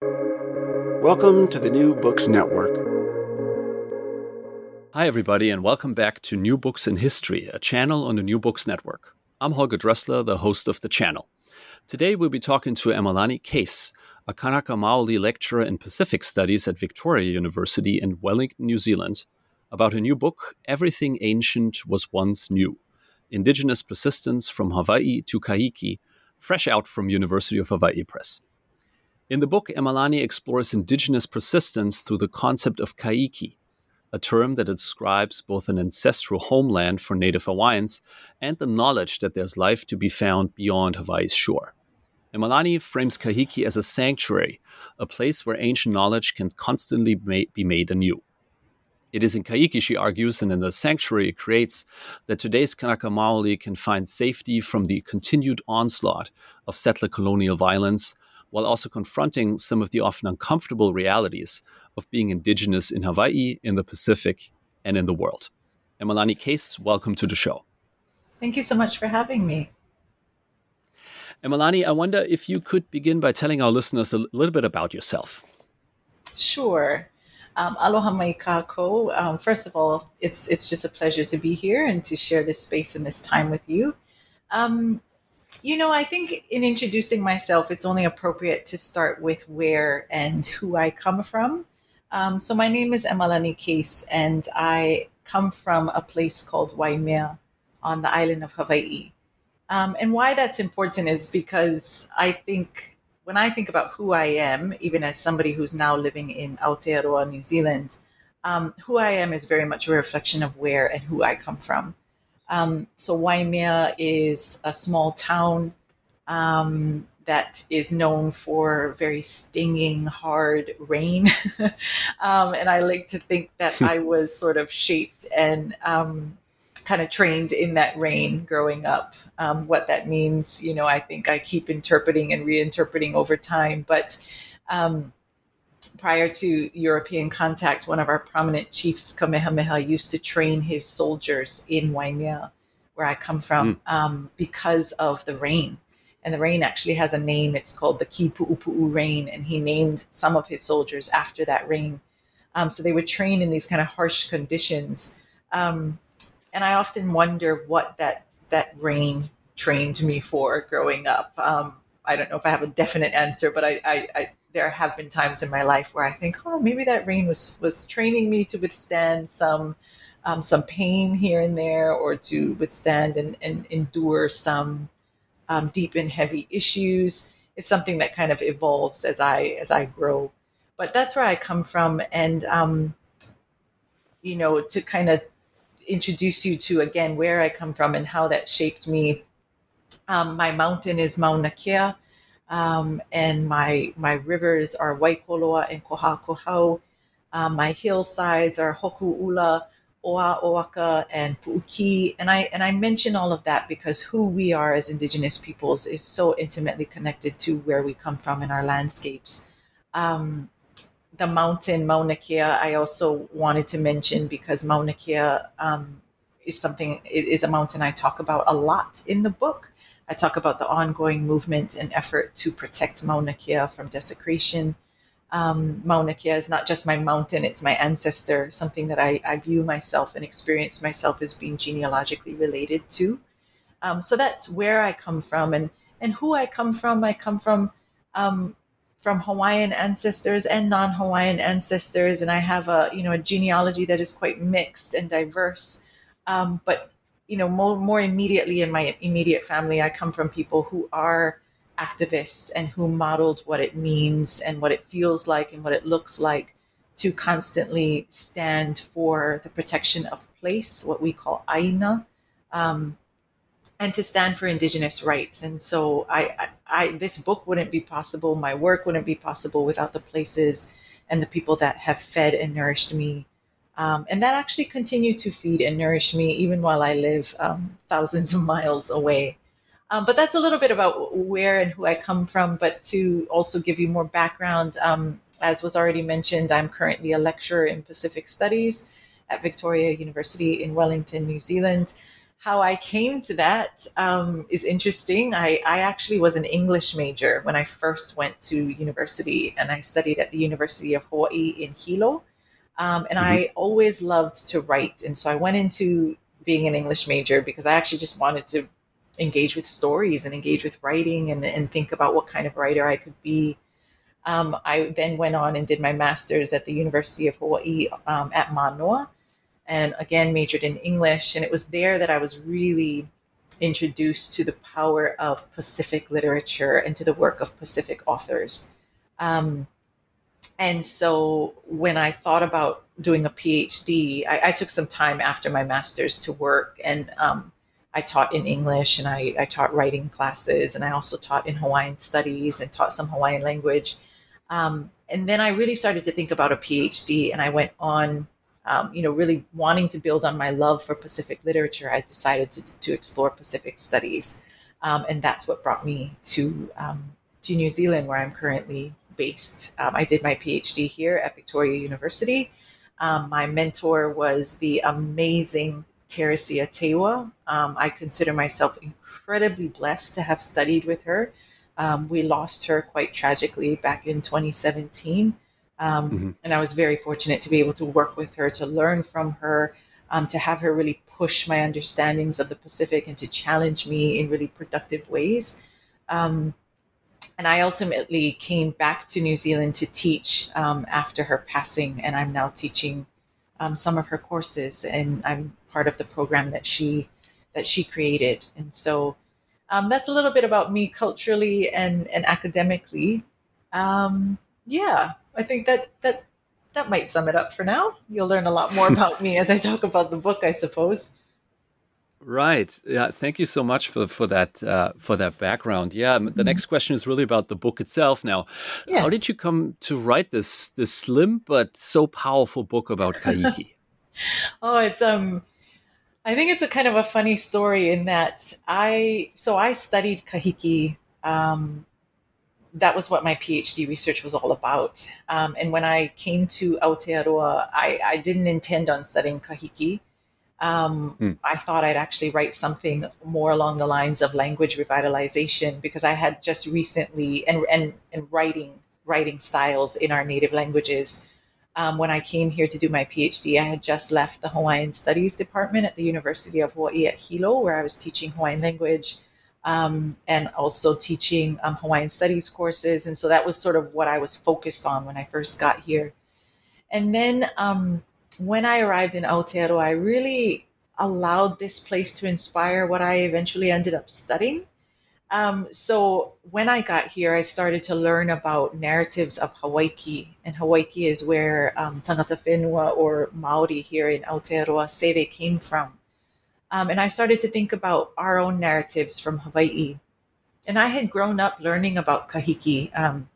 Welcome to the New Books Network. Hi, everybody, and welcome back to New Books in History, a channel on the New Books Network. I'm Holger Droessler, the host of the channel. Today, we'll be talking to Emalani Case, a Kanaka Maoli lecturer in Pacific Studies at Victoria University in Wellington, New Zealand, about her new book, Everything Ancient Was Once New Indigenous Persistence from Hawaii to Kahiki, fresh out from University of Hawaii Press. In the book, Emalani explores indigenous persistence through the concept of Kahiki, a term that describes both an ancestral homeland for native Hawaiians and the knowledge that there's life to be found beyond Hawaii's shore. Emalani frames Kahiki as a sanctuary, a place where ancient knowledge can constantly be made anew. It is in Kahiki, she argues, and in the sanctuary it creates, that today's Kanaka Maoli can find safety from the continued onslaught of settler colonial violence while also confronting some of the often uncomfortable realities of being indigenous in Hawaii, in the Pacific, and in the world. Emalani Case, welcome to the show. Thank you so much for having me. Emalani, I wonder if you could begin by telling our listeners a little bit about yourself. Sure. Um, aloha mai kako. Um, first of all, it's it's just a pleasure to be here and to share this space and this time with you. Um, you know, I think in introducing myself, it's only appropriate to start with where and who I come from. Um, so my name is Emalani Case, and I come from a place called Waimea on the island of Hawaii. Um, and why that's important is because I think when I think about who I am, even as somebody who's now living in Aotearoa, New Zealand, um, who I am is very much a reflection of where and who I come from. Um, so Waimea is a small town um, that is known for very stinging, hard rain. um, and I like to think that I was sort of shaped and um, kind of trained in that rain growing up. Um, what that means, you know, I think I keep interpreting and reinterpreting over time. But um, prior to European contact, one of our prominent chiefs, Kamehameha, used to train his soldiers in Waimea, where I come from, mm. um, because of the rain. And the rain actually has a name. It's called the Kipu'upu'u rain. And he named some of his soldiers after that rain. Um, so they would train in these kind of harsh conditions. Um, and I often wonder what that, that rain trained me for growing up. Um, I don't know if I have a definite answer, but I, I, I there have been times in my life where I think, oh, maybe that rain was was training me to withstand some um, some pain here and there, or to withstand and, and endure some um, deep and heavy issues. It's something that kind of evolves as I as I grow. But that's where I come from, and um, you know, to kind of introduce you to again where I come from and how that shaped me. Um, my mountain is Mauna Kea um, and my my rivers are Waikoloa and Kohakohau. Um, my hillsides are Hoku'ula, Oa and Pu'uki. And I and I mention all of that because who we are as Indigenous peoples is so intimately connected to where we come from in our landscapes. Um, the mountain Mauna Kea, I also wanted to mention because Mauna Kea um, is something is a mountain I talk about a lot in the book. I talk about the ongoing movement and effort to protect Mauna Kea from desecration. Um, Mauna Kea is not just my mountain, it's my ancestor, something that I, I view myself and experience myself as being genealogically related to. Um, so that's where I come from and, and who I come from. I come from um, from Hawaiian ancestors and non-Hawaiian ancestors, and I have a you know a genealogy that is quite mixed and diverse. Um, but you know, more, more immediately in my immediate family, I come from people who are activists and who modeled what it means and what it feels like and what it looks like to constantly stand for the protection of place, what we call aina, um, and to stand for Indigenous rights. And so I, I, I, this book wouldn't be possible, my work wouldn't be possible without the places and the people that have fed and nourished me. Um, and that actually continued to feed and nourish me even while I live um, thousands of miles away. Um, but that's a little bit about where and who I come from. But to also give you more background, um, as was already mentioned, I'm currently a lecturer in Pacific Studies at Victoria University in Wellington, New Zealand. How I came to that um, is interesting. I, I actually was an English major when I first went to university, and I studied at the University of Hawaii in Hilo. Um, and mm-hmm. I always loved to write. And so I went into being an English major because I actually just wanted to engage with stories and engage with writing and, and think about what kind of writer I could be. Um, I then went on and did my master's at the University of Hawaii um, at Manoa, and again majored in English. And it was there that I was really introduced to the power of Pacific literature and to the work of Pacific authors. Um, and so when I thought about doing a PhD, I, I, took some time after my master's to work and um, I taught in English and I, I taught writing classes and I also taught in Hawaiian studies and taught some Hawaiian language. Um, and then I really started to think about a PhD and I went on, um, you know, really wanting to build on my love for Pacific literature. I decided to, to explore Pacific studies. Um, and that's what brought me to, um, to New Zealand, where I'm currently based. Um, I did my PhD here at Victoria University. Um, my mentor was the amazing Teresia Teaiwa. Um, I consider myself incredibly blessed to have studied with her. Um, we lost her quite tragically back in 2017. Um, mm-hmm. And I was very fortunate to be able to work with her, to learn from her, um, to have her really push my understandings of the Pacific and to challenge me in really productive ways. Um, and I ultimately came back to New Zealand to teach um, after her passing, and I'm now teaching um, some of her courses, and I'm part of the program that she that she created. And so um, that's a little bit about me culturally and and academically. Um, yeah, I think that that that might sum it up for now. You'll learn a lot more about me as I talk about the book, I suppose. Right. Yeah. Thank you so much for for that uh, for that background. Yeah. The mm-hmm. next question is really about the book itself. Now, yes. how did you come to write this this slim but so powerful book about Kahiki? oh, it's um, I think it's a kind of a funny story in that I so I studied Kahiki. Um, that was what my PhD research was all about. Um, and when I came to Aotearoa, I, I didn't intend on studying Kahiki um, hmm. I thought I'd actually write something more along the lines of language revitalization because I had just recently and and, and writing writing styles in our native languages. Um, when I came here to do my PhD, I had just left the Hawaiian Studies department at the University of Hawaii at Hilo, where I was teaching Hawaiian language um, and also teaching um, Hawaiian Studies courses. And so that was sort of what I was focused on when I first got here. And then um, when I arrived in Aotearoa, I really allowed this place to inspire what I eventually ended up studying. Um, so when I got here, I started to learn about narratives of Hawaiki, and Hawaiki is where um, Tangata Whenua or Maori here in Aotearoa say they came from. Um, and I started to think about our own narratives from Hawaii. And I had grown up learning about kahiki. Um,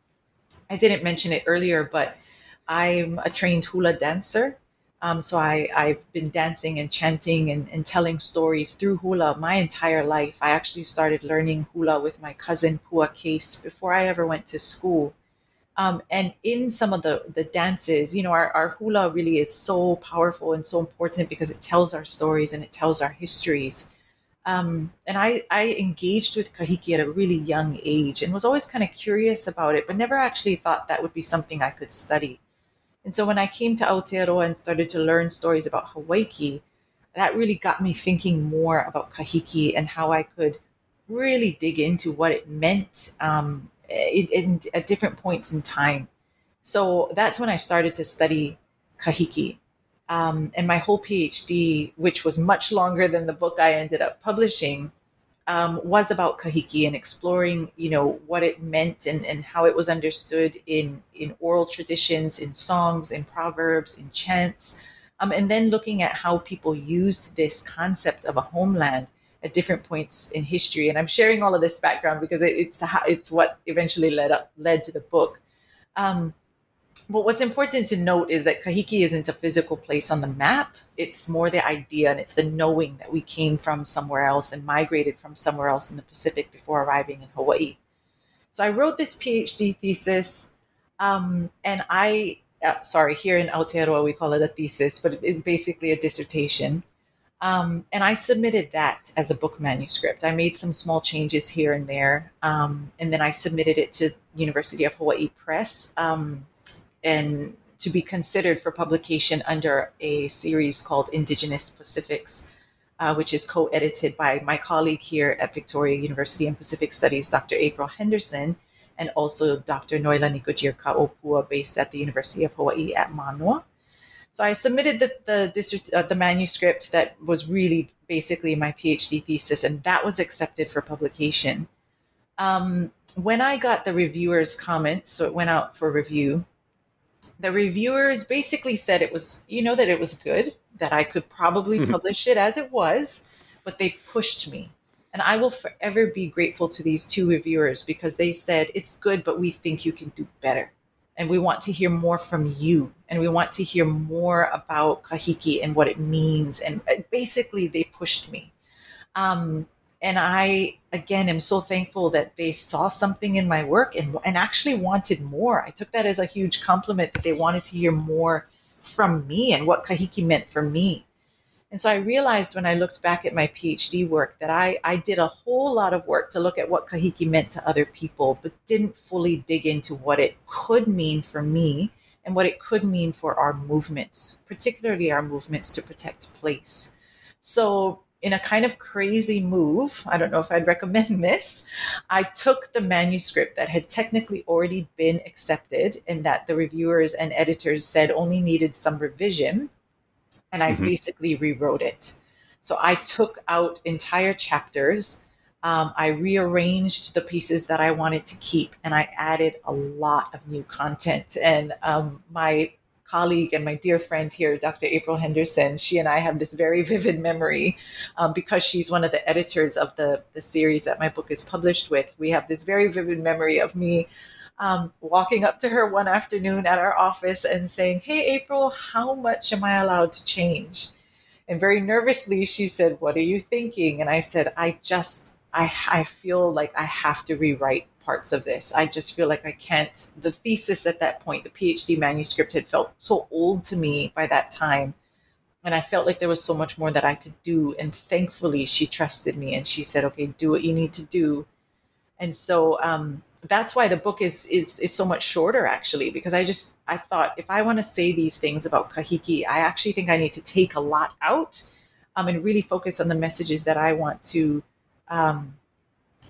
I didn't mention it earlier, but I'm a trained hula dancer. Um, so I, I've been dancing and chanting and, and telling stories through hula my entire life. I actually started learning hula with my cousin Pua Case before I ever went to school. Um, and in some of the, the dances, you know, our, our hula really is so powerful and so important because it tells our stories and it tells our histories. Um, and I, I engaged with kahiki at a really young age and was always kind of curious about it, but never actually thought that would be something I could study. And so when I came to Aotearoa and started to learn stories about Hawaiki, that really got me thinking more about kahiki and how I could really dig into what it meant um, in, in, at different points in time. So that's when I started to study kahiki. Um, and my whole PhD, which was much longer than the book I ended up publishing, um, was about kahiki and exploring, you know, what it meant and, and how it was understood in in oral traditions, in songs, in proverbs, in chants, um, and then looking at how people used this concept of a homeland at different points in history. And I'm sharing all of this background because it, it's it's what eventually led up led to the book. Um, but what's important to note is that Kahiki isn't a physical place on the map. It's more the idea and it's the knowing that we came from somewhere else and migrated from somewhere else in the Pacific before arriving in Hawaii. So I wrote this PhD thesis, um, and I, uh, sorry, here in Aotearoa we call it a thesis, but it's basically a dissertation. Um, and I submitted that as a book manuscript. I made some small changes here and there, um, and then I submitted it to University of Hawaii Press, um, and to be considered for publication under a series called Indigenous Pacifics, uh, which is co-edited by my colleague here at Victoria University in Pacific Studies, Dr. April Henderson, and also Dr. Noelani Goodyear Ka'opua, based at the University of Hawaii at Manoa. So I submitted the the, uh, the manuscript that was really basically my PhD thesis, and that was accepted for publication. Um, when I got the reviewers' comments, so it went out for review. The reviewers basically said it was, you know, that it was good, that I could probably mm-hmm. publish it as it was, but they pushed me. And I will forever be grateful to these two reviewers because they said, it's good, but we think you can do better and we want to hear more from you and we want to hear more about kahiki and what it means and uh, basically they pushed me um, and i again am so thankful that they saw something in my work and, and actually wanted more i took that as a huge compliment that they wanted to hear more from me and what kahiki meant for me and so I realized when I looked back at my PhD work that I, I did a whole lot of work to look at what kahiki meant to other people, but didn't fully dig into what it could mean for me and what it could mean for our movements, particularly our movements to protect place. So, in a kind of crazy move, I don't know if I'd recommend this, I took the manuscript that had technically already been accepted and that the reviewers and editors said only needed some revision and I mm-hmm. basically rewrote it. So I took out entire chapters. Um, I rearranged the pieces that I wanted to keep, and I added a lot of new content. And um, my colleague and my dear friend here, Dr. April Henderson, she and I have this very vivid memory um, because she's one of the editors of the, the series that my book is published with. We have this very vivid memory of me um, walking up to her one afternoon at our office and saying, Hey, April, how much am I allowed to change? And very nervously, she said, What are you thinking? And I said, I just, I, I feel like I have to rewrite parts of this. I just feel like I can't. The thesis at that point, the PhD manuscript had felt so old to me by that time. And I felt like there was so much more that I could do. And thankfully, she trusted me and she said, okay, do what you need to do. And so um, that's why the book is is is so much shorter actually because i just i thought if i want to say these things about kahiki i actually think i need to take a lot out um, and really focus on the messages that i want to um,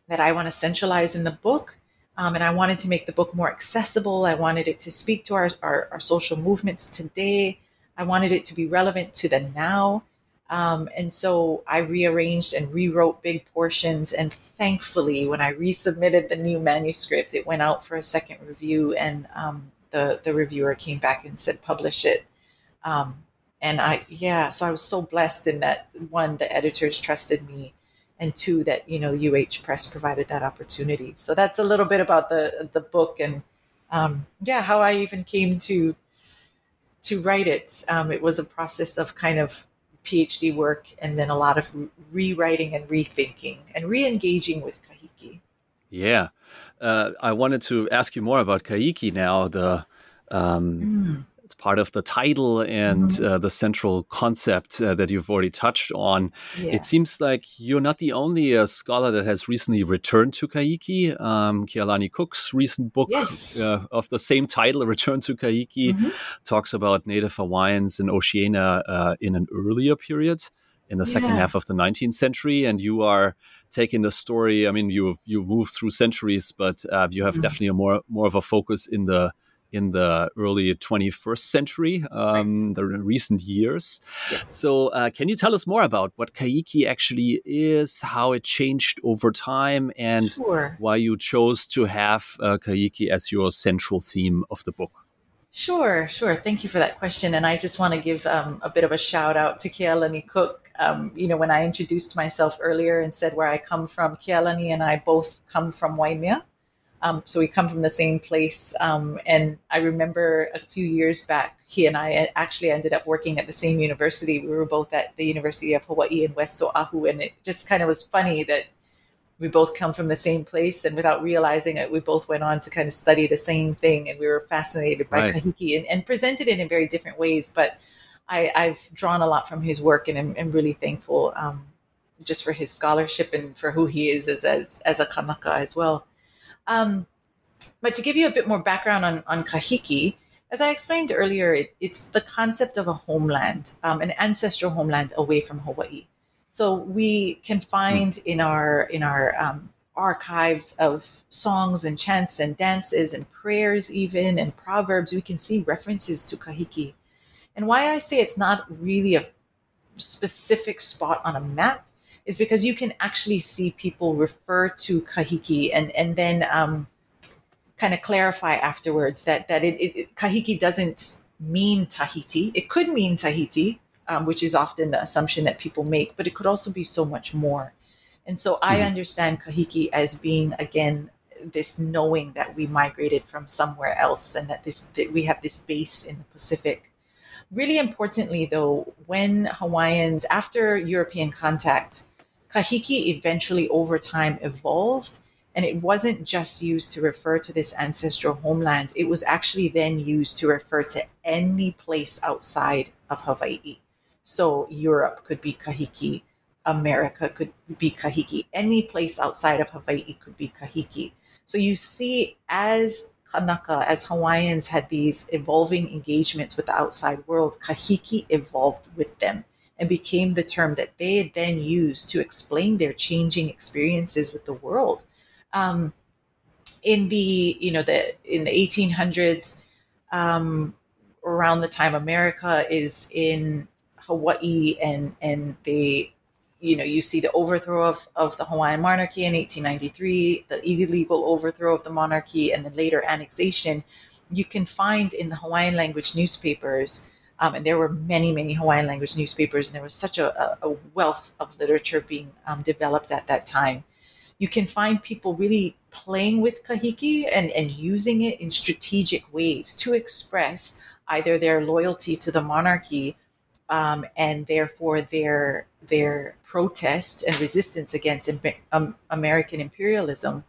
that i want to centralize in the book um, and i wanted to make the book more accessible i wanted it to speak to our, our, our social movements today i wanted it to be relevant to the now um, and so I rearranged and rewrote big portions. And thankfully, when I resubmitted the new manuscript, it went out for a second review, and um, the the reviewer came back and said publish it. Um, and I yeah, so I was so blessed in that one, the editors trusted me, and two, that you know UH Press provided that opportunity. So that's a little bit about the the book and um, yeah, how I even came to to write it. Um, it was a process of kind of PhD work and then a lot of rewriting and rethinking and re-engaging with Kahiki. Yeah, uh, I wanted to ask you more about Kahiki now. The um, mm part of the title and mm-hmm. uh, the central concept uh, that you've already touched on. Yeah. It seems like you're not the only uh, scholar that has recently returned to Kahiki. Um, Kealani Cook's recent book yes. Uh, of the same title, Return to Kahiki, mm-hmm. talks about Native Hawaiians in Oceania uh, in an earlier period in the second yeah. half of the 19th century and you are taking the story i mean you you moved through centuries but uh, you have mm-hmm. definitely a more more of a focus in the in the early 21st century, um, right. the recent years. Yes. So, uh, can you tell us more about what Kahiki actually is, how it changed over time, and sure. why you chose to have uh, Kahiki as your central theme of the book? Sure, sure. Thank you for that question. And I just want to give um, a bit of a shout out to Kealani Cook. Um, you know, when I introduced myself earlier and said where I come from, Kealani and I both come from Waimea. Um, so we come from the same place. Um, and I remember a few years back, he and I actually ended up working at the same university. We were both at the University of Hawaii in West Oahu. And it just kind of was funny that we both come from the same place. And without realizing it, we both went on to kind of study the same thing. And we were fascinated by right. Kahiki and, and, presented it in very different ways. But I, have drawn a lot from his work and I'm, I'm really thankful um, just for his scholarship and for who he is as, as, as a Kanaka as well. Um, but to give you a bit more background on, on Kahiki, as I explained earlier, it, it's the concept of a homeland, um, an ancestral homeland away from Hawaii. So we can find in our in our um, archives of songs and chants and dances and prayers, even and proverbs, we can see references to Kahiki. And why I say it's not really a specific spot on a map is because you can actually see people refer to kahiki and and then um, kind of clarify afterwards that that it, it, kahiki doesn't mean Tahiti. It could mean Tahiti, um, which is often the assumption that people make, but it could also be so much more. And so I mm-hmm. understand kahiki as being again this knowing that we migrated from somewhere else and that this that we have this base in the Pacific. Really importantly, though, when Hawaiians after European contact Kahiki eventually over time evolved and it wasn't just used to refer to this ancestral homeland, it was actually then used to refer to any place outside of Hawaii. So Europe could be Kahiki, America could be Kahiki, any place outside of Hawaii could be Kahiki. So you see, as Kanaka, as Hawaiians had these evolving engagements with the outside world, Kahiki evolved with them and became the term that they then used to explain their changing experiences with the world. Um, in the you know the in the 1800s, um, around the time America is in Hawaii and and they you know you see the overthrow of, of the Hawaiian monarchy in 1893, the illegal overthrow of the monarchy, and the later annexation. You can find in the Hawaiian language newspapers um, and there were many, many Hawaiian language newspapers, and there was such a, a wealth of literature being um, developed at that time. You can find people really playing with kahiki and, and using it in strategic ways to express either their loyalty to the monarchy um, and therefore their their protest and resistance against um, American imperialism,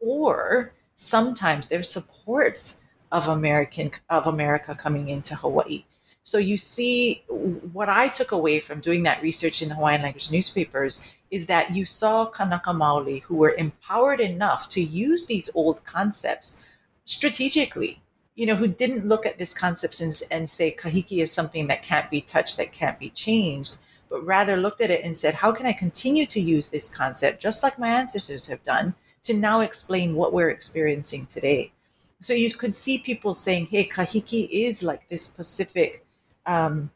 or sometimes their support of American of America coming into Hawaii. So you see, what I took away from doing that research in the Hawaiian language newspapers is that you saw Kanaka Maoli who were empowered enough to use these old concepts strategically, you know, who didn't look at these concepts and, and say kahiki is something that can't be touched, that can't be changed, but rather looked at it and said, how can I continue to use this concept, just like my ancestors have done, to now explain what we're experiencing today? So you could see people saying, hey, kahiki is like this Pacific um,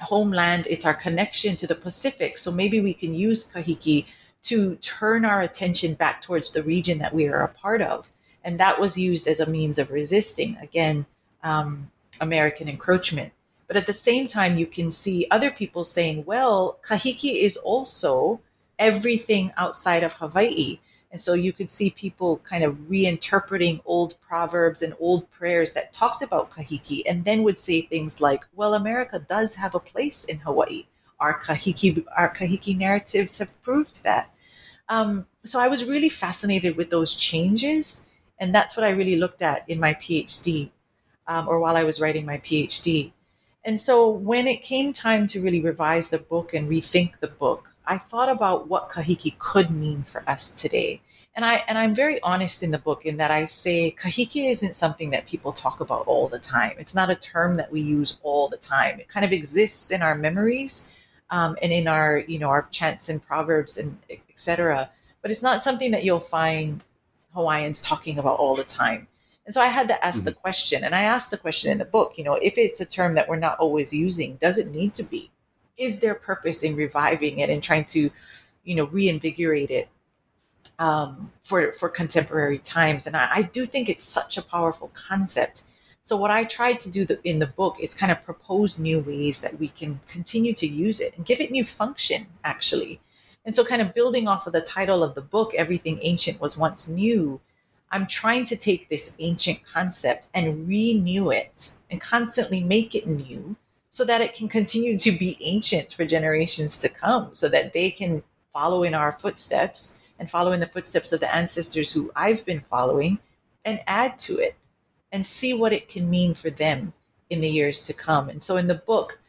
homeland, it's our connection to the Pacific. So maybe we can use Kahiki to turn our attention back towards the region that we are a part of. And that was used as a means of resisting, again, um, American encroachment. But at the same time, you can see other people saying, well, Kahiki is also everything outside of Hawaii. And so you could see people kind of reinterpreting old proverbs and old prayers that talked about kahiki and then would say things like, well, America does have a place in Hawaii. Our kahiki, our kahiki narratives have proved that. Um, so I was really fascinated with those changes. And that's what I really looked at in my PhD um, or while I was writing my PhD. And so when it came time to really revise the book and rethink the book, I thought about what kahiki could mean for us today. And I and I'm very honest in the book in that I say kahiki isn't something that people talk about all the time. It's not a term that we use all the time. It kind of exists in our memories um, and in our you know our chants and proverbs and etc. But it's not something that you'll find Hawaiians talking about all the time. And so I had to ask mm-hmm. the question, and I asked the question in the book, you know, if it's a term that we're not always using, does it need to be? Is there purpose in reviving it and trying to, you know, reinvigorate it um, for for contemporary times? And I, I do think it's such a powerful concept So what I tried to do the, in the book is kind of propose new ways that we can continue to use it and give it new function, actually. And so, kind of building off of the title of the book, Everything Ancient Was Once New, I'm trying to take this ancient concept and renew it and constantly make it new so that it can continue to be ancient for generations to come, so that they can follow in our footsteps and follow in the footsteps of the ancestors who I've been following and add to it and see what it can mean for them in the years to come. And so in the book,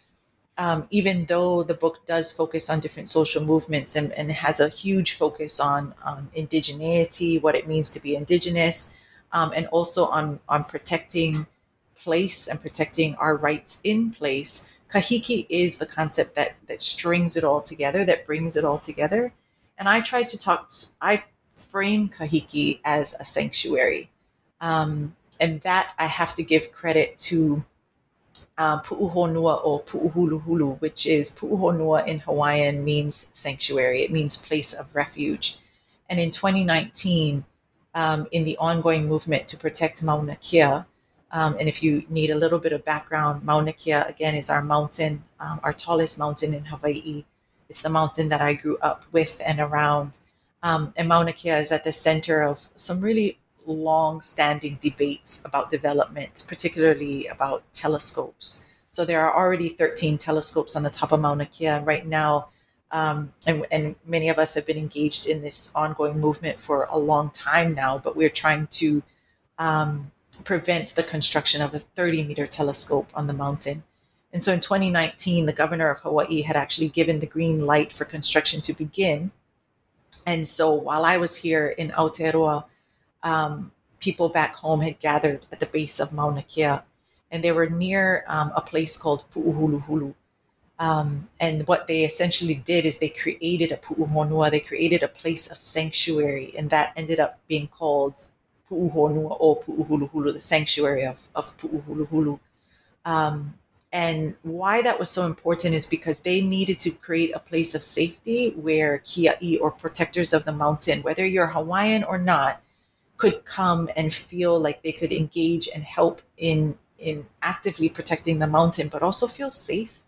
um, even though the book does focus on different social movements and, and has a huge focus on, on indigeneity, what it means to be indigenous, um, and also on, on protecting place and protecting our rights in place, kahiki is the concept that, that strings it all together, that brings it all together. And I try to talk, to, I frame kahiki as a sanctuary. Um, and that I have to give credit to uh, Pu'uhonua o Pu'uhuluhulu, which is Pu'uhonua in Hawaiian means sanctuary. It means place of refuge. And in 2019, um, in the ongoing movement to protect Mauna Kea, um, and if you need a little bit of background, Mauna Kea, again, is our mountain, um, our tallest mountain in Hawaii. It's the mountain that I grew up with and around. Um, and Mauna Kea is at the center of some really long standing debates about development, particularly about telescopes. So there are already 13 telescopes on the top of Mauna Kea. Right now, um, and, and, many of us have been engaged in this ongoing movement for a long time now, but we're trying to um, prevent the construction of a 30 meter telescope on the mountain. And so in 2019, the governor of Hawaii had actually given the green light for construction to begin. And so while I was here in Aotearoa, um, people back home had gathered at the base of Mauna Kea, and they were near um, a place called Pu'uhuluhulu. Um, and what they essentially did is they created a pu'uhonua, they created a place of sanctuary, and that ended up being called pu'uhonua o pu'uhuluhulu, the sanctuary of, of pu'uhuluhulu. Um, and why that was so important is because they needed to create a place of safety where kia'i or protectors of the mountain, whether you're Hawaiian or not, could come and feel like they could engage and help in in actively protecting the mountain, but also feel safe.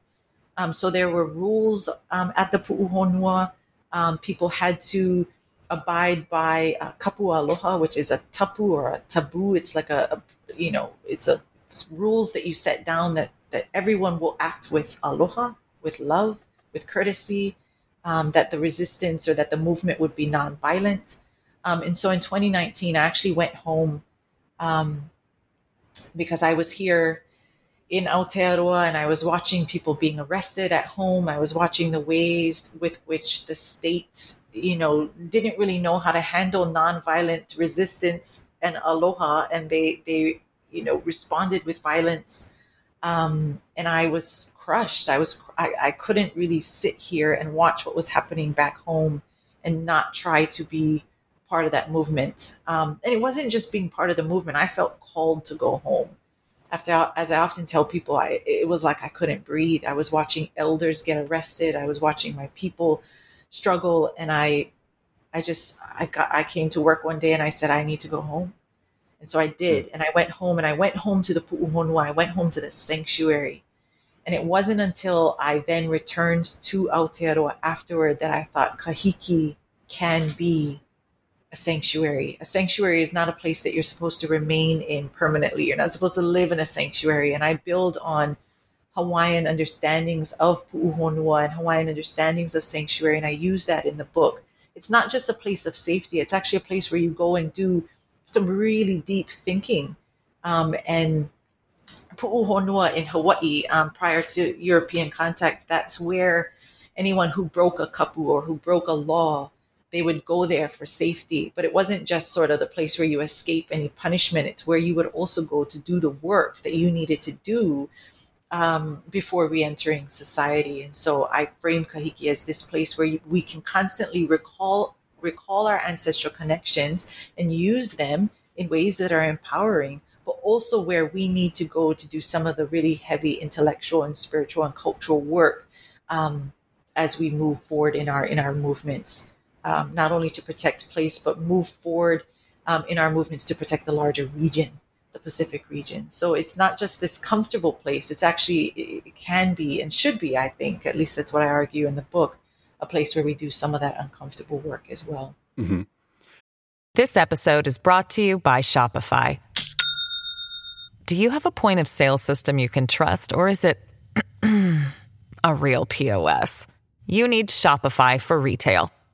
Um, so there were rules um, at the Pu'uhonua. Um, people had to abide by uh, kapu aloha, which is a tapu or a taboo. It's like a, a you know, it's a it's rules that you set down that that everyone will act with aloha, with love, with courtesy. Um, that the resistance or that the movement would be nonviolent. Um, and so in 2019, I actually went home um, because I was here in Aotearoa and I was watching people being arrested at home. I was watching the ways with which the state, you know, didn't really know how to handle nonviolent resistance and aloha, and they they you know responded with violence. Um, and I was crushed. I was I, I couldn't really sit here and watch what was happening back home and not try to be part of that movement. Um, and it wasn't just being part of the movement. I felt called to go home. After, as I often tell people, I, it was like I couldn't breathe. I was watching elders get arrested. I was watching my people struggle, and I, I just, I got, I came to work one day and I said I need to go home, and so I did. And I went home, and I went home to the pu'uhonua. I went home to the sanctuary, and it wasn't until I then returned to Aotearoa afterward that I thought kahiki can be a sanctuary. A sanctuary is not a place that you're supposed to remain in permanently. You're not supposed to live in a sanctuary. And I build on Hawaiian understandings of pu'uhonua and Hawaiian understandings of sanctuary, and I use that in the book. It's not just a place of safety, it's actually a place where you go and do some really deep thinking. Um, and pu'uhonua in Hawaii, um, prior to European contact, that's where anyone who broke a kapu or who broke a law they would go there for safety. But it wasn't just sort of the place where you escape any punishment, it's where you would also go to do the work that you needed to do um, before re entering society. And so I frame Kahiki as this place where we can constantly recall recall our ancestral connections and use them in ways that are empowering but also where we need to go to do some of the really heavy intellectual and spiritual and cultural work um, as we move forward in our in our movements um, not only to protect place, but move forward um, in our movements to protect the larger region the Pacific region. So it's not just this comfortable place. It's actually, it can be and should be, I think, at least that's what I argue in the book, a place where we do some of that uncomfortable work as well. Mm-hmm. This episode is brought to you by Shopify. Do you have a point of sale system you can trust, or is it a real POS? You need Shopify for retail.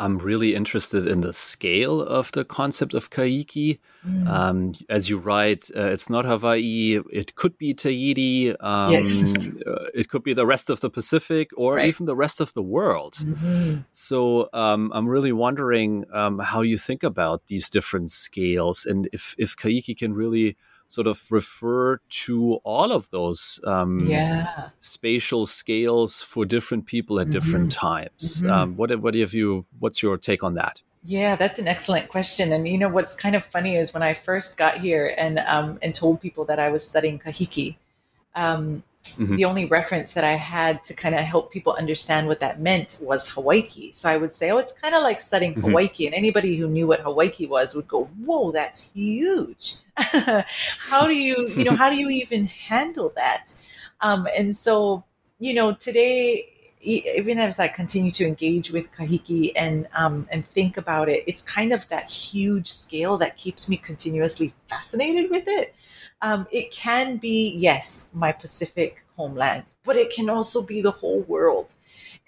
I'm really interested in the scale of the concept of Kahiki. Mm. Um, as you write, uh, it's not Hawaii. It could be Tahiti. Um, yes. uh, it could be the rest of the Pacific or right. even the rest of the world. Mm-hmm. So um, I'm really wondering um, how you think about these different scales and if, if Kahiki can really sort of refer to all of those um, yeah. spatial scales for different people at mm-hmm. different times. Mm-hmm. Um, what what have you? What's your take on that? Yeah, that's an excellent question. And you know what's kind of funny is when I first got here and um, and told people that I was studying kahiki, um, Mm-hmm. The only reference that I had to kind of help people understand what that meant was Hawaiki. So I would say, oh, it's kind of like studying mm-hmm. Hawaiki. And anybody who knew what Hawaiki was would go, whoa, that's huge. how do you, you know, how do you even handle that? Um, and so, you know, today, even as I continue to engage with kahiki and um, and think about it, it's kind of that huge scale that keeps me continuously fascinated with it um, it can be, yes, my Pacific homeland, but it can also be the whole world.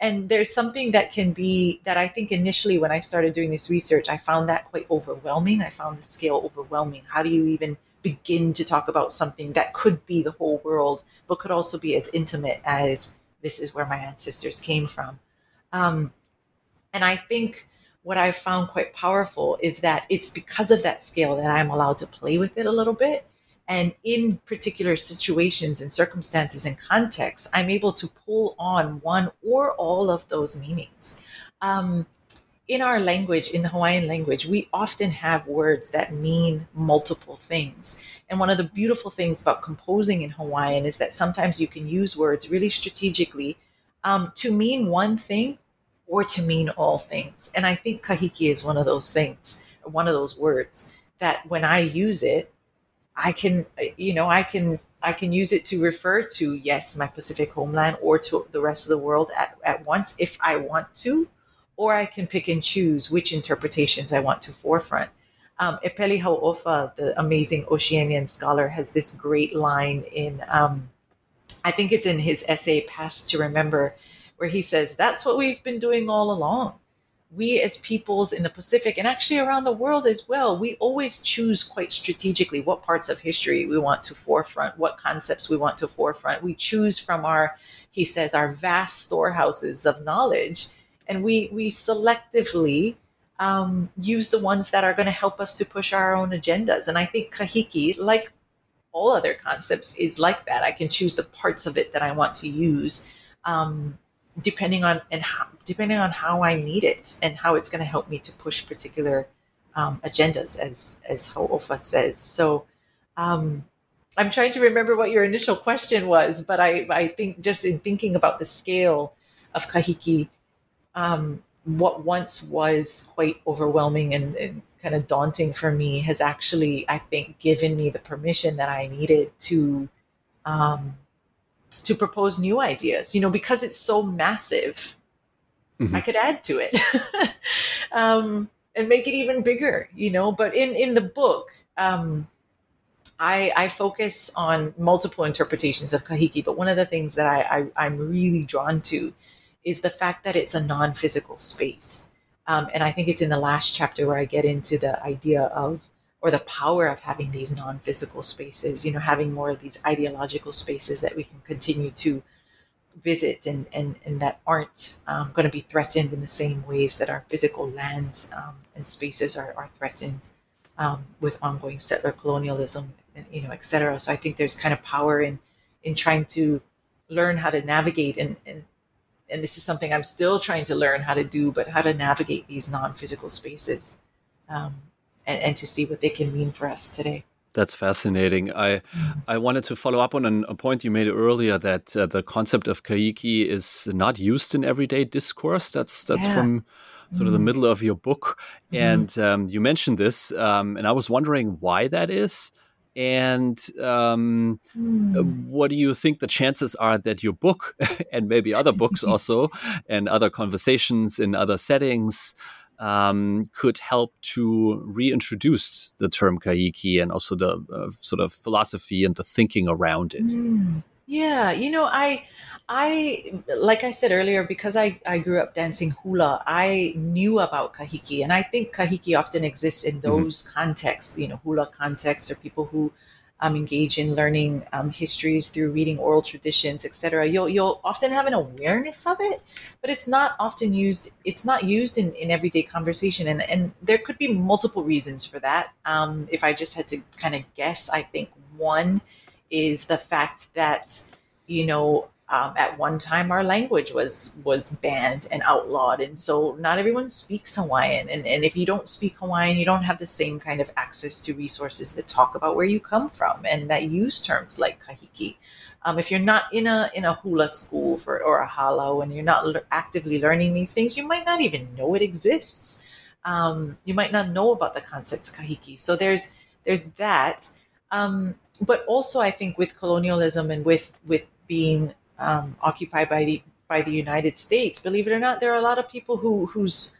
And there's something that can be that I think initially when I started doing this research, I found that quite overwhelming. I found the scale overwhelming. How do you even begin to talk about something that could be the whole world, but could also be as intimate as this is where my ancestors came from? Um, and I think what I've found quite powerful is that it's because of that scale that I'm allowed to play with it a little bit and in particular situations and circumstances and contexts, I'm able to pull on one or all of those meanings. Um, in our language, in the Hawaiian language, we often have words that mean multiple things. And one of the beautiful things about composing in Hawaiian is that sometimes you can use words really strategically um, to mean one thing or to mean all things. And I think kahiki is one of those things, one of those words that when I use it, I can, you know, I can, I can use it to refer to yes, my Pacific homeland or to the rest of the world at, at once if I want to, or I can pick and choose which interpretations I want to forefront. Um, Epeli Hau'ofa, the amazing Oceanian scholar, has this great line in, um, I think it's in his essay "Past to Remember," where he says, "That's what we've been doing all along." We as peoples in the Pacific and actually around the world as well, we always choose quite strategically what parts of history we want to forefront, what concepts we want to forefront. We choose from our, he says, our vast storehouses of knowledge, and we we selectively um, use the ones that are going to help us to push our own agendas. And I think kahiki, like all other concepts, is like that. I can choose the parts of it that I want to use. Um, depending on and how, depending on how I need it and how it's going to help me to push particular um, agendas, as as Hau'ofa says. So um, I'm trying to remember what your initial question was, but I I think just in thinking about the scale of kahiki, um, what once was quite overwhelming and, and kind of daunting for me has actually I think given me the permission that I needed to um, to propose new ideas you know because it's so massive mm-hmm. i could add to it um, and make it even bigger you know but in in the book um, I, I focus on multiple interpretations of kahiki but one of the things that I, I i'm really drawn to is the fact that it's a non-physical space um, and i think it's in the last chapter where i get into the idea of or the power of having these non-physical spaces you know having more of these ideological spaces that we can continue to visit and and, and that aren't um, going to be threatened in the same ways that our physical lands um, and spaces are, are threatened um, with ongoing settler colonialism and you know et cetera. So i think there's kind of power in in trying to learn how to navigate and, and and this is something i'm still trying to learn how to do but how to navigate these non-physical spaces um, and, and to see what they can mean for us today. That's fascinating. I I wanted to follow up on an, a point you made earlier that uh, the concept of kahiki is not used in everyday discourse. That's that's yeah. from sort of the mm. middle of your book, mm-hmm. and um, you mentioned this, um, and I was wondering why that is. And um, mm. what do you think the chances are that your book and maybe other books also and other conversations in other settings um, could help to reintroduce the term kahiki and also the uh, sort of philosophy and the thinking around it. Mm. Yeah, you know, I, I, like I said earlier, because I, I grew up dancing hula, I knew about kahiki, and I think kahiki often exists in mm-hmm. those mm-hmm. contexts, you know, hula contexts, or people who um, engage in learning um, histories through reading oral traditions, etc. You'll you'll often have an awareness of it, but it's not often used. It's not used in, in everyday conversation, and and there could be multiple reasons for that. Um, if I just had to kind of guess, I think one is the fact that you know um, at one time our language was was banned and outlawed. And so not everyone speaks hawaiian. And, and if you don't speak hawaiian you don't have the same kind of access to resources that talk about where you come from and that use terms like kahiki. Um, if you're not in a in a hula school for or a halau and you're not actively learning these things you might not even know it exists. Um, you might not know about the concept of kahiki. So there's there's that. Um, but also i think with colonialism and with with being um, occupied by the by the United States. Believe it or not, there are a lot of people who whose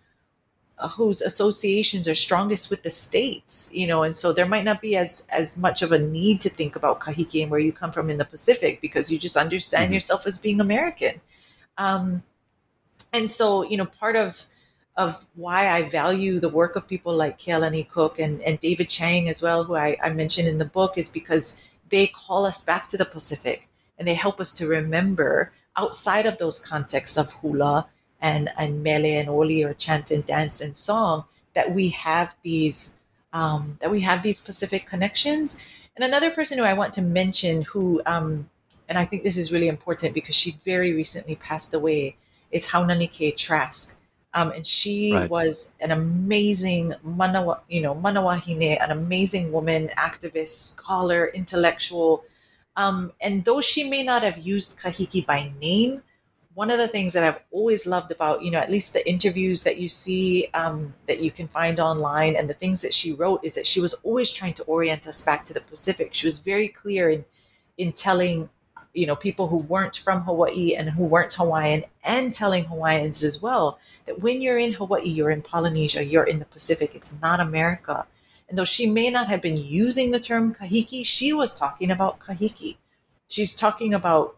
uh, whose associations are strongest with the states, you know, and so there might not be as as much of a need to think about kahiki and where you come from in the Pacific because you just understand mm-hmm. yourself as being American. Um, and so, you know, part of of why I value the work of people like Kealani Cook and, and David Chang as well, who I, I mentioned in the book, is because they call us back to the Pacific and they help us to remember outside of those contexts of hula and, and mele and oli or chant and dance and song that we have these um, that we have these Pacific connections. And another person who I want to mention who um, and I think this is really important because she very recently passed away is Haunani-Kay Trask. Um, and she right. was an amazing manawa, you know, manawahine, an amazing woman, activist, scholar, intellectual, um, and though she may not have used Kahiki by name, one of the things that I've always loved about, you know, at least the interviews that you see um, that you can find online and the things that she wrote is that she was always trying to orient us back to the Pacific. She was very clear in in telling, you know, people who weren't from Hawaii and who weren't Hawaiian and telling Hawaiians as well that when you're in Hawaii, you're in Polynesia, you're in the Pacific. It's not America. And though she may not have been using the term kahiki, she was talking about kahiki. She's talking about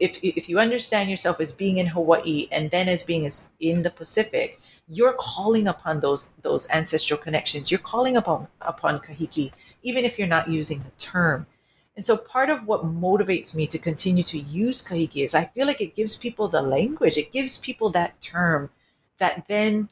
if, if you understand yourself as being in Hawaii and then as being as in the Pacific, you're calling upon those those ancestral connections. You're calling upon upon kahiki, even if you're not using the term. And so part of what motivates me to continue to use kahiki is I feel like it gives people the language, it gives people that term that then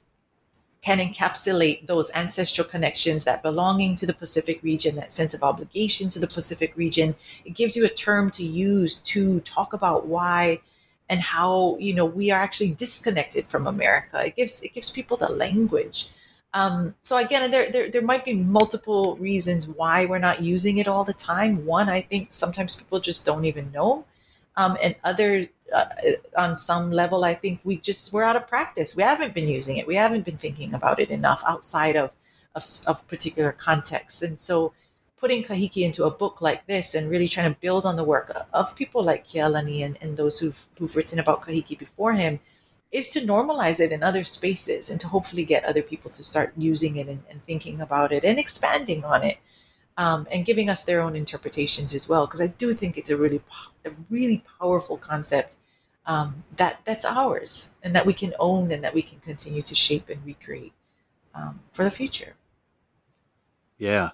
can encapsulate those ancestral connections, that belonging to the Pacific region, that sense of obligation to the Pacific region. It gives you a term to use to talk about why and how you know we are actually disconnected from America. It gives it gives people the language. Um, so again, there, there there might be multiple reasons why we're not using it all the time. One, I think sometimes people just don't even know, um, and other uh, on some level, I think we just we're out of practice. We haven't been using it. We haven't been thinking about it enough outside of of, of particular contexts. And so, putting kahiki into a book like this and really trying to build on the work of people like Kealani and, and those who've who've written about kahiki before him is to normalize it in other spaces and to hopefully get other people to start using it and, and thinking about it and expanding on it um, and giving us their own interpretations as well because i do think it's a really a really powerful concept um, that that's ours and that we can own and that we can continue to shape and recreate um, for the future. Yeah.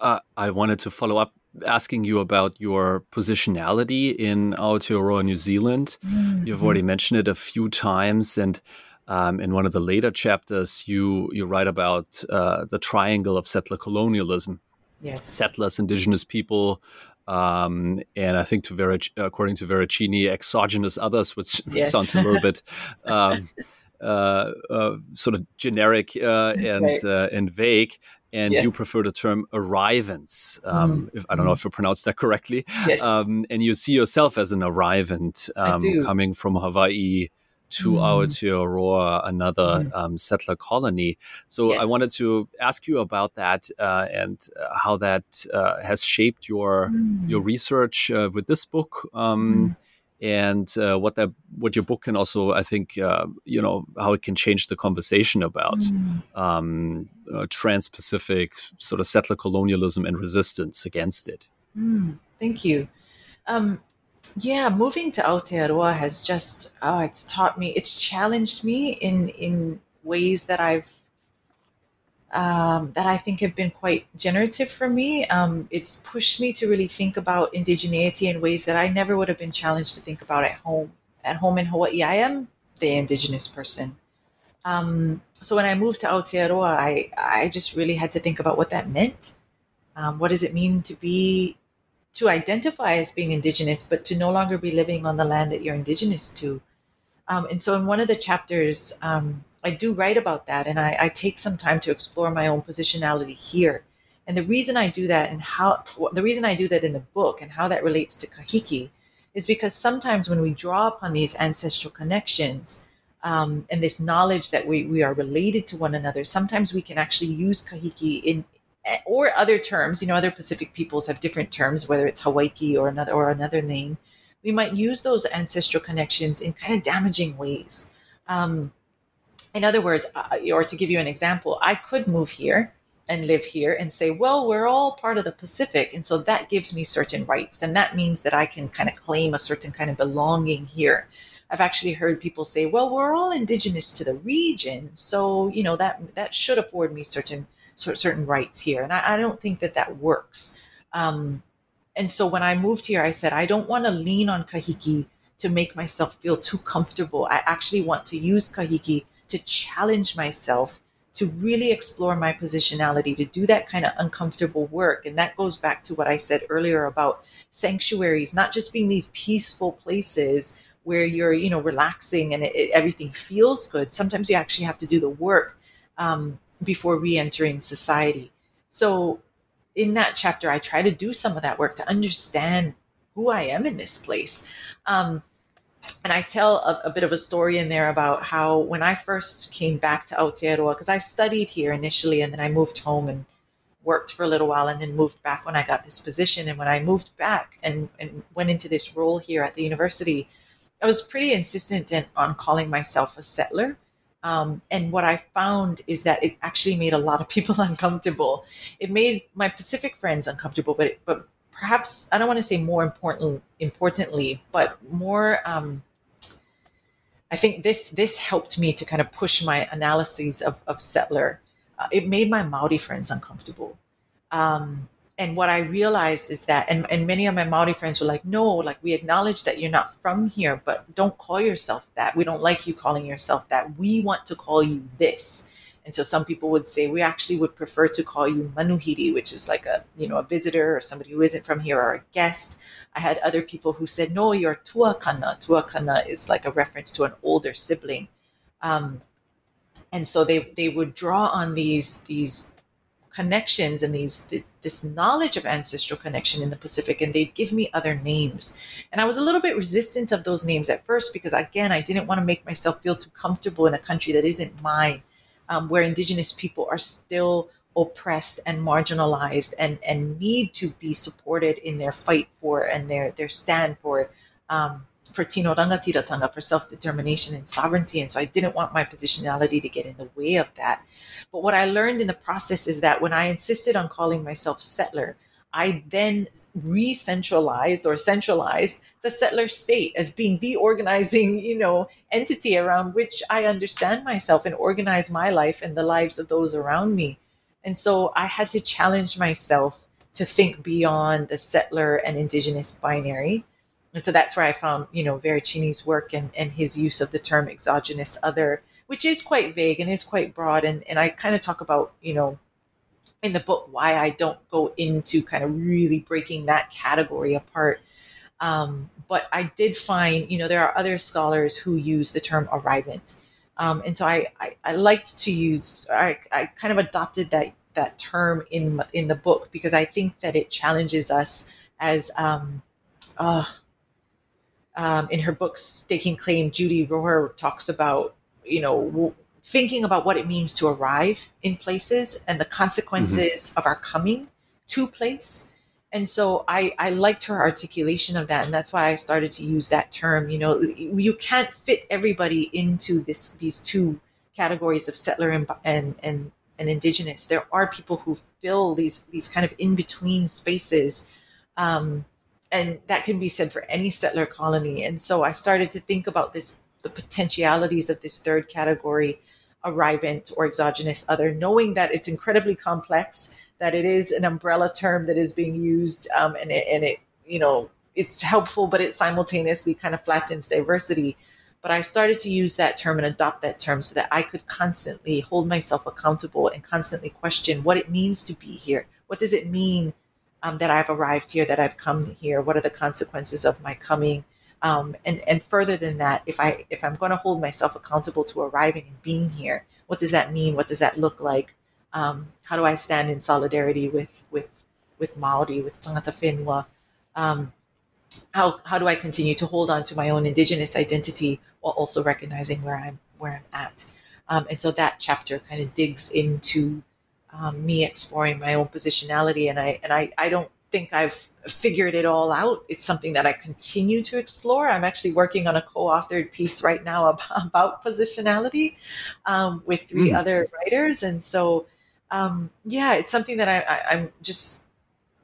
Uh, I wanted to follow up asking you about your positionality in Aotearoa, New Zealand. Mm-hmm. You've already mentioned it a few times, and um, in one of the later chapters, you you write about uh, the triangle of settler colonialism. Yes. Settlers, indigenous people, um, and I think to Vera, according to Veracini, exogenous others, which, yes. sounds a little bit um, uh, uh, sort of generic uh, and right. Uh, and vague. and Yes. you prefer the term arrivants. Um, if, I don't know if you pronounced that correctly. Yes. Um, and you see yourself as an arrivant um, coming from Hawaii to Aotearoa, another um, settler colony. So I wanted to ask you about that uh, and uh, how that uh, has shaped your your research uh, with this book. Um, And uh, what that, what your book can also, I think, uh, you know, how it can change the conversation about um, uh, trans-Pacific sort of settler colonialism and resistance against it. Mm, thank you. Um, yeah, moving to Aotearoa has just oh, it's taught me, it's challenged me in in ways that I've um, that I think have been quite generative for me. Um, it's pushed me to really think about indigeneity in ways that I never would have been challenged to think about at home. At home in Hawaii, I am the indigenous person. Um, so when I moved to Aotearoa, I I just really had to think about what that meant. Um, what does it mean to be to identify as being indigenous, but to no longer be living on the land that you're indigenous to. Um, and so, in one of the chapters, um, I do write about that, and I, I take some time to explore my own positionality here. And the reason I do that, and how the reason I do that in the book, and how that relates to kahiki, is because sometimes when we draw upon these ancestral connections um, and this knowledge that we, we are related to one another, sometimes we can actually use kahiki in or other terms, you know, other Pacific peoples have different terms, whether it's Hawaii or another or another name. We might use those ancestral connections in kind of damaging ways. Um, in other words, or to give you an example, I could move here and live here and say, well, we're all part of the Pacific. And so that gives me certain rights. And that means that I can kind of claim a certain kind of belonging here. I've actually heard people say, well, we're all indigenous to the region. So, you know, that, that should afford me certain cer- certain rights here. And I, I don't think that that works. Um, and so when I moved here, I said, I don't want to lean on kahiki to make myself feel too comfortable. I actually want to use kahiki to challenge myself to really explore my positionality, to do that kind of uncomfortable work. And that goes back to what I said earlier about sanctuaries, not just being these peaceful places where you're, you know, relaxing and it, it, everything feels good. Sometimes you actually have to do the work um, before re-entering society. So in that chapter, I try to do some of that work to understand who I am in this place. Um, and I tell a, a, bit of a story in there about how when I first came back to Aotearoa, because I studied here initially and then I moved home and worked for a little while and then moved back when I got this position. And when I moved back and, and went into this role here at the university, I was pretty insistent in, on calling myself a settler. Um, and what I found is that it actually made a lot of people uncomfortable. It made my Pacific friends uncomfortable, but but perhaps I don't want to say more important importantly, but more. Um, I think this this helped me to kind of push my analyses of of settler. Uh, it made my Maori friends uncomfortable. Um, and what I realized is that, and, and many of my Maori friends were like, no, like we acknowledge that you're not from here, but don't call yourself that. We don't like you calling yourself that. We want to call you this. And so some people would say, we actually would prefer to call you manuhiri, which is like a, you know, a visitor or somebody who isn't from here or a guest. I had other people who said, no, you're tuakana. Tuakana is like a reference to an older sibling. Um, and so they, they would draw on these, these connections and these this, knowledge of ancestral connection in the Pacific, and they'd give me other names. And I was a little bit resistant of those names at first because, again, I didn't want to make myself feel too comfortable in a country that isn't mine, um, where Indigenous people are still oppressed and marginalized and and need to be supported in their fight for and their their stand for. Um, for Tino Rangatiratanga, for self determination and sovereignty. And so I didn't want my positionality to get in the way of that. But what I learned in the process is that when I insisted on calling myself settler, I then re centralized or centralized the settler state as being the organizing, you know, entity around which I understand myself and organize my life and the lives of those around me. And so I had to challenge myself to think beyond the settler and indigenous binary and so that's where I found, you know, Veracini's work and, and his use of the term exogenous other, which is quite vague and is quite broad. And, and I kind of talk about, you know, in the book why I don't go into kind of really breaking that category apart. Um, but I did find, you know, there are other scholars who use the term arrivant. Um, and so I, I, I liked to use, I, I kind of adopted that that term in in the book because I think that it challenges us as um, uh, um, in her book Staking Claim, Judy Rohrer talks about you know w- thinking about what it means to arrive in places and the consequences mm-hmm. of our coming to place. And so I, I liked her articulation of that, and that's why I started to use that term. You know, you can't fit everybody into this these two categories of settler and and and, and indigenous. There are people who fill these these kind of in between spaces. Um, and that can be said for any settler colony. And so I started to think about this the potentialities of this third category, arrivant or exogenous other, knowing that it's incredibly complex, that it is an umbrella term that is being used, um, and it, and it you know it's helpful, but it simultaneously kind of flattens diversity. But I started to use that term and adopt that term so that I could constantly hold myself accountable and constantly question what it means to be here. What does it mean um, that I've arrived here, that I've come here? What are the consequences of my coming? Um, and and further than that, if I if I'm going to hold myself accountable to arriving and being here, what does that mean? What does that look like? Um, how do I stand in solidarity with with with Maori, with Tangata Whenua? Um, how how do I continue to hold on to my own indigenous identity while also recognizing where I'm where I'm at? Um, and so that chapter kind of digs into um, me exploring my own positionality and i and I, I don't think i've figured it all out it's something that i continue to explore i'm actually working on a co-authored piece right now about, about positionality um, with three mm. other writers and so um, yeah it's something that I, I, i'm just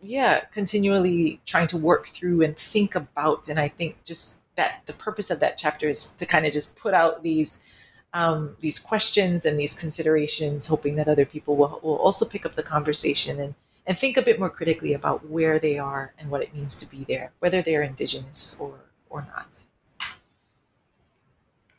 yeah continually trying to work through and think about and i think just that the purpose of that chapter is to kind of just put out these um, these questions and these considerations, hoping that other people will, will also pick up the conversation and, and think a bit more critically about where they are and what it means to be there, whether they're indigenous or, or not.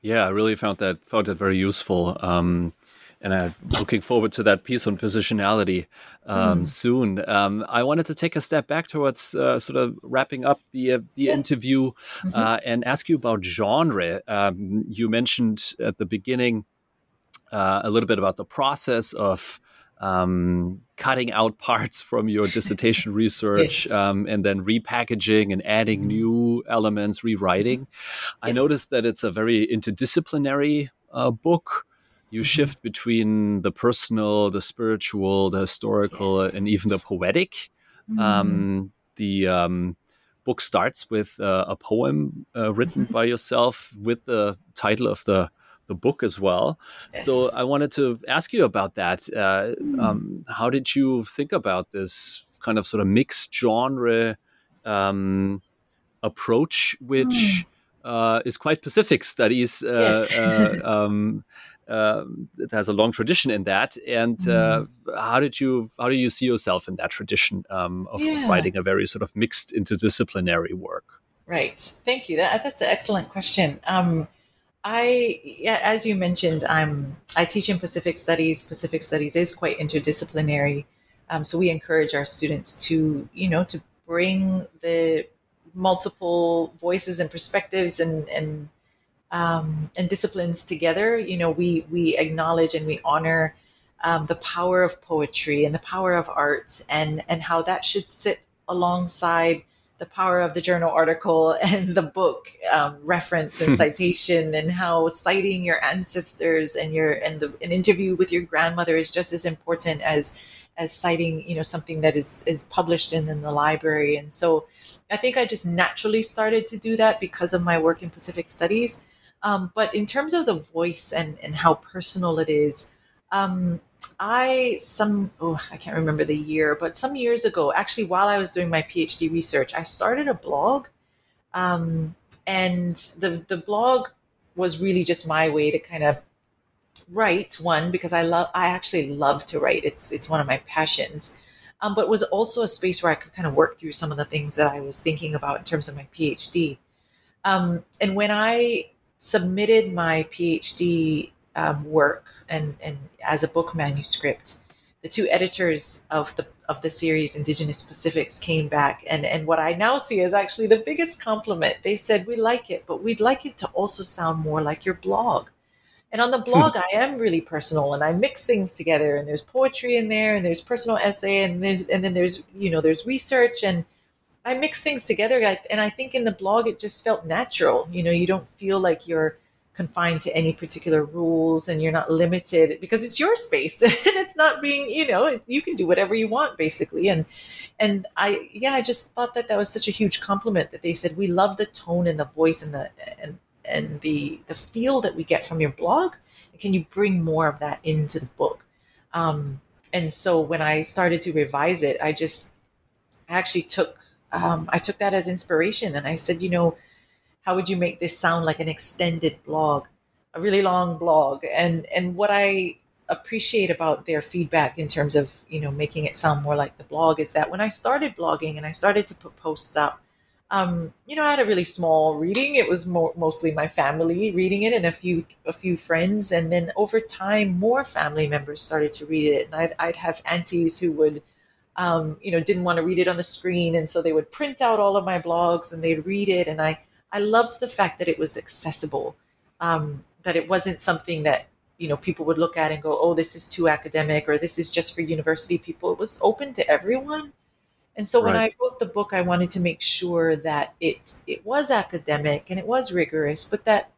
Yeah, I really found that found that very useful. Um, and I'm looking forward to that piece on positionality um, mm. soon. Um, I wanted to take a step back towards uh, sort of wrapping up the uh, the yeah. interview mm-hmm. uh, and ask you about genre. Um, you mentioned at the beginning uh, a little bit about the process of um, cutting out parts from your dissertation research yes. um, and then repackaging and adding mm-hmm. new elements, rewriting. Yes. I noticed that it's a very interdisciplinary uh, book you mm-hmm. shift between the personal, the spiritual, the historical, yes. and even the poetic. Mm. Um, the um, book starts with uh, a poem uh, written by yourself with the title of the the book as well. Yes. So I wanted to ask you about that. Uh, mm. um, how did you think about this kind of sort of mixed genre um, approach, which mm. is quite Pacific studies? Uh, yes. Uh, um, uh, it has a long tradition in that. And uh, mm. how did you how do you see yourself in that tradition um, of, yeah. writing a very sort of mixed interdisciplinary work? Right. Thank you. That, that's an excellent question. Um, I, yeah, as you mentioned, I'm I teach in Pacific Studies. Pacific Studies is quite interdisciplinary, um, so we encourage our students to, you know, to bring the multiple voices and perspectives and and um, and disciplines together, you know, we we acknowledge and we honor um, the power of poetry and the power of arts, and and how that should sit alongside the power of the journal article and the book um, reference and citation, and how citing your ancestors and your and the an interview with your grandmother is just as important as as citing you know something that is is published in, in the library. And so i think i just naturally started to do that because of my work in pacific studies um, but in terms of the voice and, and how personal it is, um, I some oh I can't remember the year, but some years ago, actually while I was doing my PhD research, I started a blog, um, and the the blog was really just my way to kind of write one because I love I actually love to write. It's it's one of my passions. Um, but was also a space where I could kind of work through some of the things that I was thinking about in terms of my PhD. Um, and when I submitted my PhD um, work and, and as a book manuscript, the two editors of the of the series Indigenous Pacifics came back and and what I now see is actually the biggest compliment. They said we like it, but we'd like it to also sound more like your blog. And on the blog, I am really personal, and I mix things together. And there's poetry in there, and there's personal essay, and there's and then there's you know there's research, and I mix things together. And I think in the blog, it just felt natural. You know, you don't feel like you're confined to any particular rules and you're not limited because it's your space and it's not being you know you can do whatever you want basically and and i yeah i just thought that that was such a huge compliment that they said we love the tone and the voice and the and and the the feel that we get from your blog can you bring more of that into the book um, and so when i started to revise it i just actually took um, i took that as inspiration and i said you know how would you make this sound like an extended blog a really long blog? And and what i appreciate about their feedback in terms of you know making it sound more like the blog is that when i started blogging and i started to put posts up um, you know i had a really small reading. It was more, mostly my family reading it and a few a few friends and then over time more family members started to read it and i'd, I'd have aunties who would um, you know didn't want to read it on the screen and so they would print out all of my blogs and they'd read it and i I loved the fact that it was accessible, um, that it wasn't something that you know people would look at and go, "Oh, this is too academic," or "This is just for university people." It was open to everyone, and so right. when I wrote the book, I wanted to make sure that it it was academic and it was rigorous, but that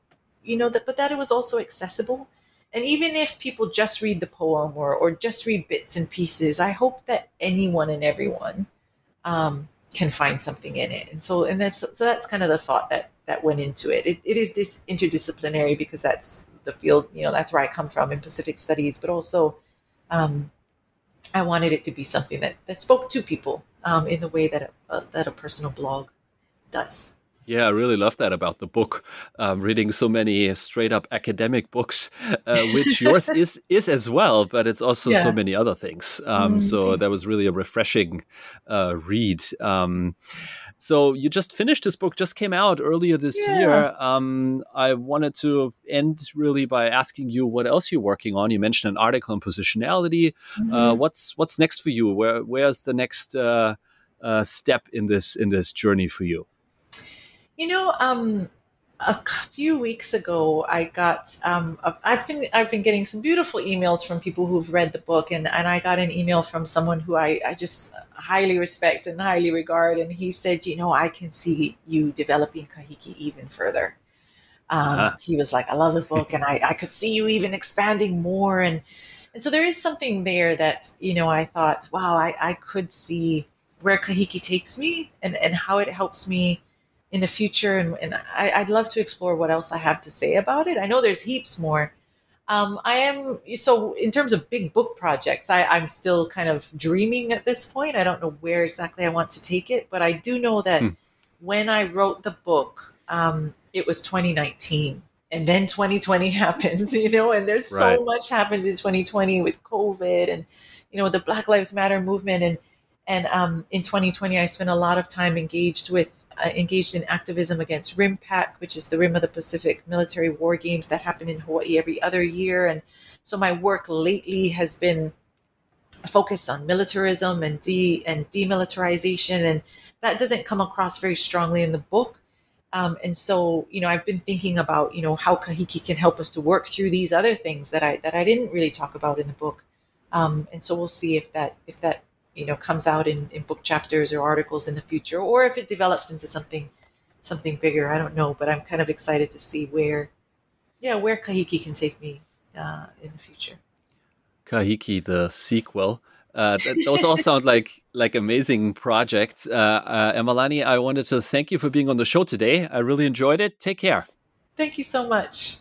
you know that but that it was also accessible. And even if people just read the poem or or just read bits and pieces, I hope that anyone and everyone um, can find something in it. And so, and that's, so that's kind of the thought that, that went into it. it. It is this interdisciplinary because that's the field, you know, that's where I come from in Pacific studies, but also, um, I wanted it to be something that, that spoke to people um, in the way that a, that a personal blog does. Yeah, I really love that about the book. Um, reading so many straight up academic books, uh, which yours is is as well, but it's also yeah. so many other things. Um, mm, so that was really a refreshing uh, read. Um, so you just finished this book, just came out earlier this yeah. year. Um, I wanted to end really by asking you what else you're working on. You mentioned an article on positionality. Uh, mm-hmm. Uh, what's what's next for you? Where where's the next uh, uh, step in this in this journey for you? You know, um, a few weeks ago, I got um, a, I've been I've been getting some beautiful emails from people who've read the book, and, and I got an email from someone who I, I just highly respect and highly regard, and he said, you know, I can see you developing Kahiki even further. Um, uh-huh. He was like, I love the book, and I, I could see you even expanding more, and and so there is something there that you know I thought, wow, I, I could see where Kahiki takes me, and and how it helps me in the future. And, and I, would love to explore what else I have to say about it. I know there's heaps more. Um, I am so in terms of big book projects, I, I'm still kind of dreaming at this point. I don't know where exactly I want to take it, but I do know that hmm. when I wrote the book, um, it was 2019 and then 2020 happened you know and there's right. so much happened in 2020 with covid and you know the black lives matter movement and and um, in 2020, I spent a lot of time engaged with uh, engaged in activism against RIMPAC, which is the Rim of the Pacific military war games that happen in Hawaii every other year. And so my work lately has been focused on militarism and de and demilitarization, and that doesn't come across very strongly in the book. Um, and so, you know, I've been thinking about, you know, how Kahiki can help us to work through these other things that I that I didn't really talk about in the book. Um, and so we'll see if that if that you know comes out in, in book chapters or articles in the future or if it develops into something something bigger i don't know but i'm kind of excited to see where yeah where kahiki can take me uh, in the future kahiki the sequel uh, those all sound like like amazing projects. Uh, uh, Emalani, I wanted to thank you for being on the show today. I really enjoyed it. Take care. Thank you so much.